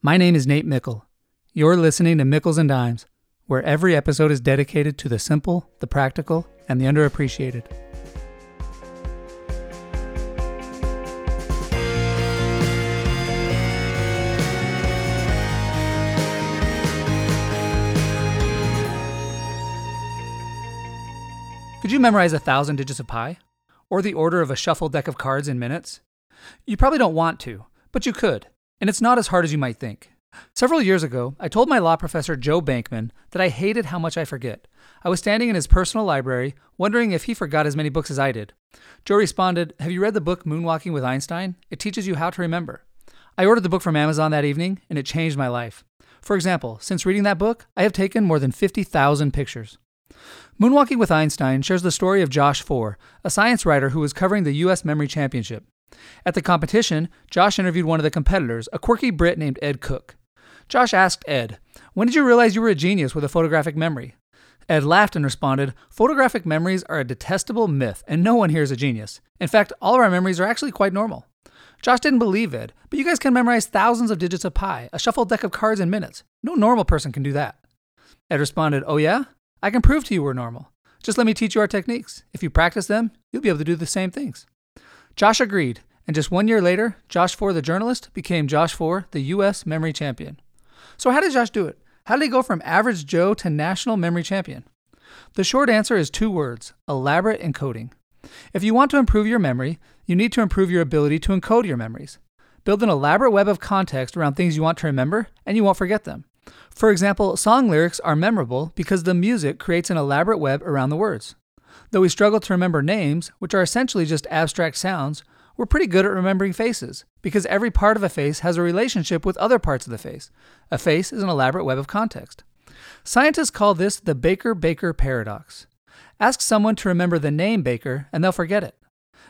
My name is Nate Meikle. You're listening to Meikles and Dimes, where every episode is dedicated to the simple, the practical, and the underappreciated. Could you memorize a thousand digits of pi? Or the order of a shuffled deck of cards in minutes? You probably don't want to, but you could, and it's not as hard as you might think. Several years ago, I told my law professor Joe Bankman that I hated how much I forget. I was standing in his personal library, wondering if he forgot as many books as I did. Joe responded, Have you read the book Moonwalking with Einstein? It teaches you how to remember. I ordered the book from Amazon that evening, and it changed my life. For example, since reading that book, I have taken more than 50,000 pictures. Moonwalking with Einstein shares the story of Josh Foer, a science writer who was covering the U.S. Memory Championship. At the competition, Josh interviewed one of the competitors, a quirky Brit named Ed Cooke. Josh asked Ed, When did you realize you were a genius with a photographic memory? Ed laughed and responded, Photographic memories are a detestable myth, and no one here is a genius. In fact, all of our memories are actually quite normal. Josh didn't believe Ed, but you guys can memorize thousands of digits of pi, a shuffled deck of cards in minutes. No normal person can do that. Ed responded, Oh, yeah? I can prove to you we're normal. Just let me teach you our techniques. If you practice them, you'll be able to do the same things. Josh agreed, and just one year later, Josh Foer, the journalist, became Josh Foer, the U.S. memory champion. So, how did Josh do it? How did he go from average Joe to national memory champion? The short answer is two words elaborate encoding. If you want to improve your memory, you need to improve your ability to encode your memories. Build an elaborate web of context around things you want to remember, and you won't forget them. For example, song lyrics are memorable because the music creates an elaborate web around the words. Though we struggle to remember names, which are essentially just abstract sounds, we're pretty good at remembering faces because every part of a face has a relationship with other parts of the face. A face is an elaborate web of context. Scientists call this the Baker Baker paradox. Ask someone to remember the name Baker and they'll forget it.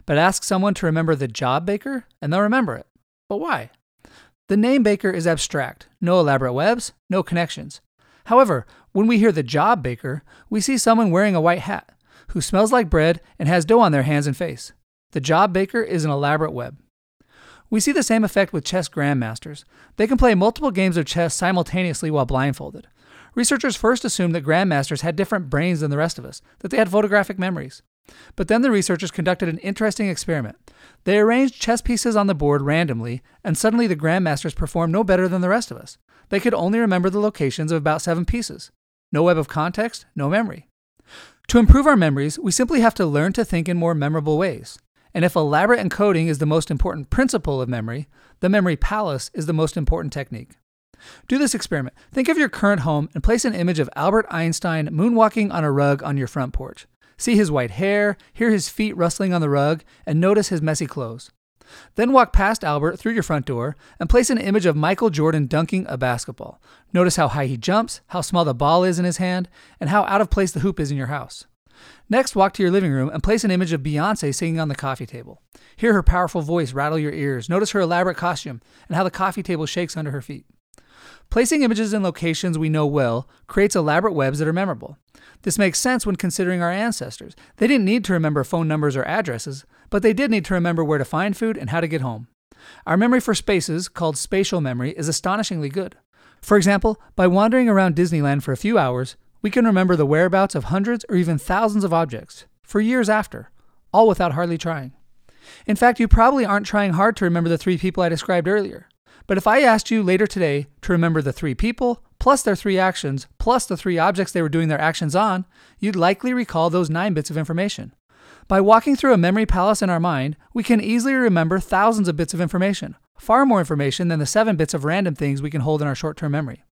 But ask someone to remember the job Baker and they'll remember it. But why? The name baker is abstract, no elaborate webs, no connections. However, when we hear the job baker, we see someone wearing a white hat, who smells like bread and has dough on their hands and face. The job baker is an elaborate web. We see the same effect with chess grandmasters. They can play multiple games of chess simultaneously while blindfolded. Researchers first assumed that grandmasters had different brains than the rest of us, that they had photographic memories. But then the researchers conducted an interesting experiment. They arranged chess pieces on the board randomly, and suddenly the grandmasters performed no better than the rest of us. They could only remember the locations of about seven pieces. No web of context, no memory. To improve our memories, we simply have to learn to think in more memorable ways. And if elaborate encoding is the most important principle of memory, the memory palace is the most important technique. Do this experiment. Think of your current home and place an image of Albert Einstein moonwalking on a rug on your front porch. See his white hair, hear his feet rustling on the rug, and notice his messy clothes. Then walk past Albert through your front door and place an image of Michael Jordan dunking a basketball. Notice how high he jumps, how small the ball is in his hand, and how out of place the hoop is in your house. Next, walk to your living room and place an image of Beyonce singing on the coffee table. Hear her powerful voice rattle your ears. Notice her elaborate costume and how the coffee table shakes under her feet. Placing images in locations we know well creates elaborate webs that are memorable. This makes sense when considering our ancestors. They didn't need to remember phone numbers or addresses, but they did need to remember where to find food and how to get home. Our memory for spaces, called spatial memory, is astonishingly good. For example, by wandering around Disneyland for a few hours, we can remember the whereabouts of hundreds or even thousands of objects for years after, all without hardly trying. In fact, you probably aren't trying hard to remember the three people I described earlier. But if I asked you later today to remember the three people, plus their three actions, plus the three objects they were doing their actions on, you'd likely recall those nine bits of information. By walking through a memory palace in our mind, we can easily remember thousands of bits of information, far more information than the seven bits of random things we can hold in our short term memory.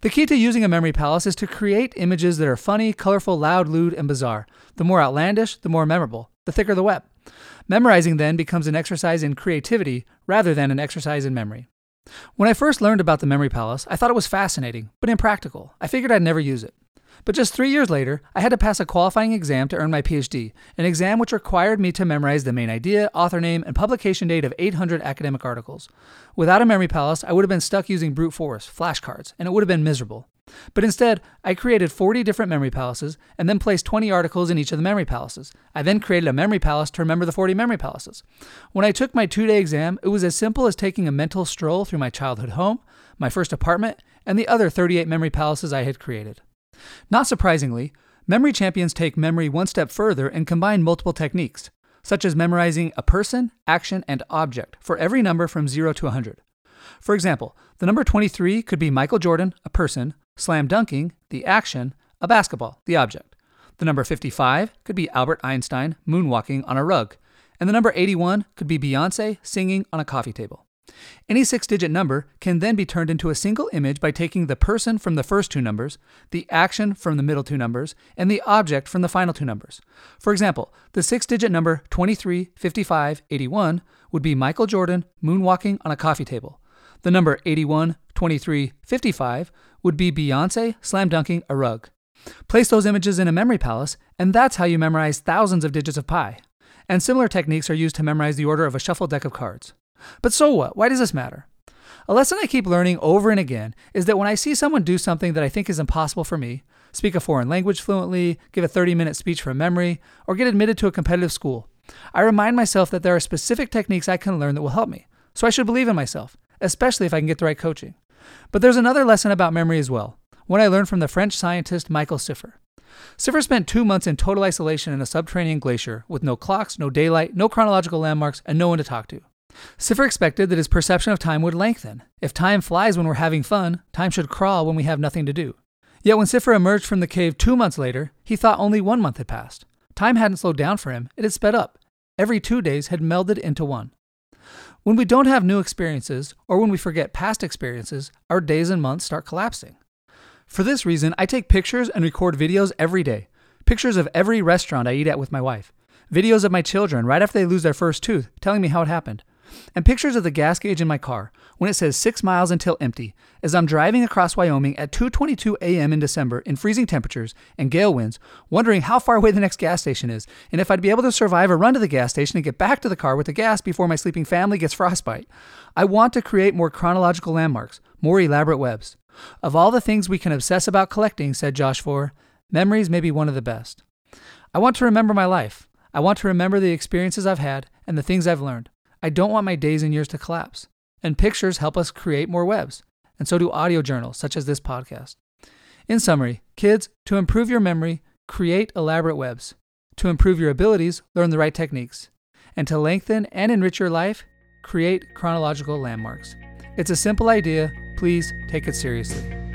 The key to using a memory palace is to create images that are funny, colorful, loud, lewd, and bizarre. The more outlandish, the more memorable, the thicker the web. Memorizing then becomes an exercise in creativity rather than an exercise in memory. When I first learned about the Memory Palace, I thought it was fascinating, but impractical. I figured I'd never use it. But just three years later, I had to pass a qualifying exam to earn my PhD, an exam which required me to memorize the main idea, author name, and publication date of 800 academic articles. Without a Memory Palace, I would have been stuck using brute force, flashcards, and it would have been miserable. But instead, I created 40 different memory palaces and then placed 20 articles in each of the memory palaces. I then created a memory palace to remember the 40 memory palaces. When I took my two day exam, it was as simple as taking a mental stroll through my childhood home, my first apartment, and the other 38 memory palaces I had created. Not surprisingly, memory champions take memory one step further and combine multiple techniques, such as memorizing a person, action, and object for every number from 0 to 100. For example, the number 23 could be Michael Jordan, a person, slam dunking, the action, a basketball, the object. The number 55 could be Albert Einstein moonwalking on a rug, and the number 81 could be Beyonce singing on a coffee table. Any six digit number can then be turned into a single image by taking the person from the first two numbers, the action from the middle two numbers, and the object from the final two numbers. For example, the six digit number 23, 55, 81 would be Michael Jordan moonwalking on a coffee table. The number 81, 23, 55 would be Beyonce slam dunking a rug. Place those images in a memory palace, and that's how you memorize thousands of digits of pi. And similar techniques are used to memorize the order of a shuffled deck of cards. But so what? Why does this matter? A lesson I keep learning over and again is that when I see someone do something that I think is impossible for me, speak a foreign language fluently, give a 30 minute speech from memory, or get admitted to a competitive school, I remind myself that there are specific techniques I can learn that will help me. So I should believe in myself, especially if I can get the right coaching. But there's another lesson about memory as well, one I learned from the French scientist Michael Siffre. Siffre spent two months in total isolation in a subterranean glacier with no clocks, no daylight, no chronological landmarks, and no one to talk to. Siffre expected that his perception of time would lengthen. If time flies when we're having fun, time should crawl when we have nothing to do. Yet when Siffre emerged from the cave two months later, he thought only one month had passed. Time hadn't slowed down for him, it had sped up. Every two days had melded into one. When we don't have new experiences, or when we forget past experiences, our days and months start collapsing. For this reason, I take pictures and record videos every day. Pictures of every restaurant I eat at with my wife. Videos of my children right after they lose their first tooth, telling me how it happened and pictures of the gas gauge in my car when it says 6 miles until empty as I'm driving across Wyoming at 2:22 a.m. in December in freezing temperatures and gale winds, wondering how far away the next gas station is and if I'd be able to survive a run to the gas station and get back to the car with the gas before my sleeping family gets frostbite. I want to create more chronological landmarks, more elaborate webs. Of all the things we can obsess about collecting, said Josh Foer, memories may be one of the best. I want to remember my life. I want to remember the experiences I've had and the things I've learned. I don't want my days and years to collapse. And pictures help us create more webs, and so do audio journals, such as this podcast. In summary, kids, to improve your memory, create elaborate webs. To improve your abilities, learn the right techniques. And to lengthen and enrich your life, create chronological landmarks. It's a simple idea. Please take it seriously.